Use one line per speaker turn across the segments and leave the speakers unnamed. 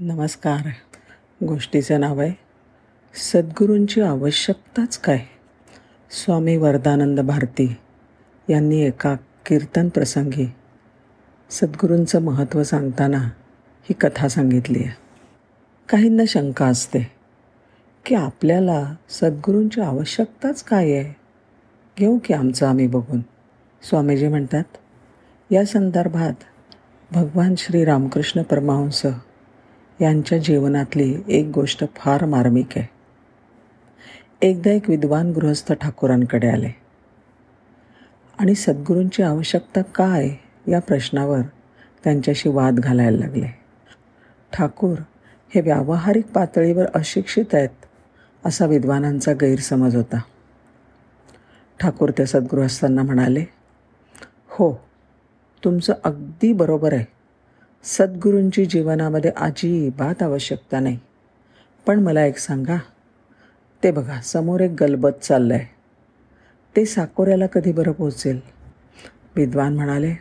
नमस्कार. गोष्टीचं नाव आहे सद्गुरूंची आवश्यकताच काय? स्वामी वरदानंद भारती यांनी एका कीर्तन प्रसंगी सद्गुरूंचं महत्त्व सांगताना ही कथा सांगितली आहे. काहींना शंका असते की आपल्याला सद्गुरूंची आवश्यकताच काय आहे? घेऊ की आमचं आम्ही बघून. स्वामीजी म्हणतात या संदर्भात भगवान श्री रामकृष्ण परमहंस यांच्या जीवनातली एक गोष्ट फार मार्मिक आहे. एकदा एक विद्वान गृहस्थ ठाकूरांकडे आले. आणि सद्गुरूंची आवश्यकता काय या प्रश्नावर त्यांच्याशी वाद घालायला लागले. ठाकूर हे व्यावहारिक पातळीवर अशिक्षित आहेत असा विद्वानांचा गैरसमज होता. ठाकूर त्या सद्गृहस्थांना म्हणाले हो तुमचं अगदी बरोबर आहे. सद्गुरूंची जीवनामध्ये अजिबात आवश्यकता नाही. पण मला एक सांगा. ते बघा समोर एक गलबत चाललं आहे ते साकोऱ्याला कधी बरं पोचेल विद्वान म्हणाले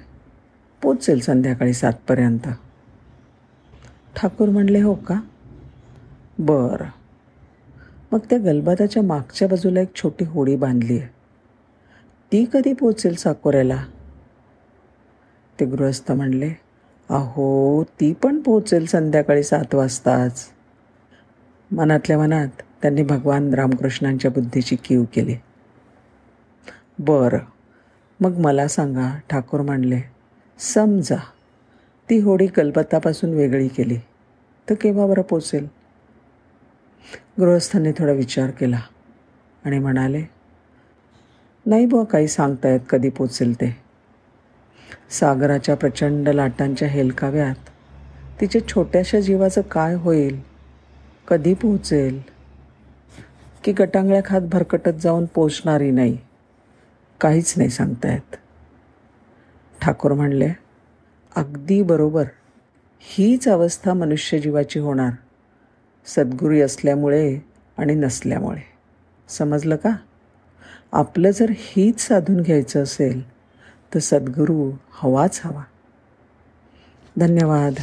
पोचेल संध्याकाळी सातपर्यंत ठाकूर म्हणले हो का? बरं. मग त्या गलबताच्या मागच्या बाजूला एक छोटी होडी बांधली आहे. ती कधी पोचेल साकोऱ्याला? ते गृहस्थ म्हणले अहो ती पण पोचेल संध्याकाळी सात वाजताच. मनातल्या मनात त्यांनी भगवान रामकृष्णांच्या बुद्धीची कीव केली. बरं मग मला सांगा ठाकूर म्हणले समजा ती होडी कलबत्तापासून वेगळी केली तर केव्हा बरं पोचेल? गृहस्थांनी थोडा विचार केला आणि म्हणाले नाही बुवा काही सांगतायत कधी पोचेल ते. सागराच्या प्रचंड लाटांच्या हेलकाव्यात. तिच्या छोट्याशा जीवाचं काय होईल? कधी पोहोचेल? की गटांगळ्या खात भरकटत जाऊन पोचणारी नाही? काहीच नाही सांगतायत. ठाकूर म्हणले अगदी बरोबर. हीच अवस्था मनुष्य जीवाची होणार. सद्गुरी असल्यामुळे आणि नसल्यामुळे. समजलं का? आपलं जर हीच साधून घ्यायचं असेल तर सद्गुरू हवाच हवा. धन्यवाद.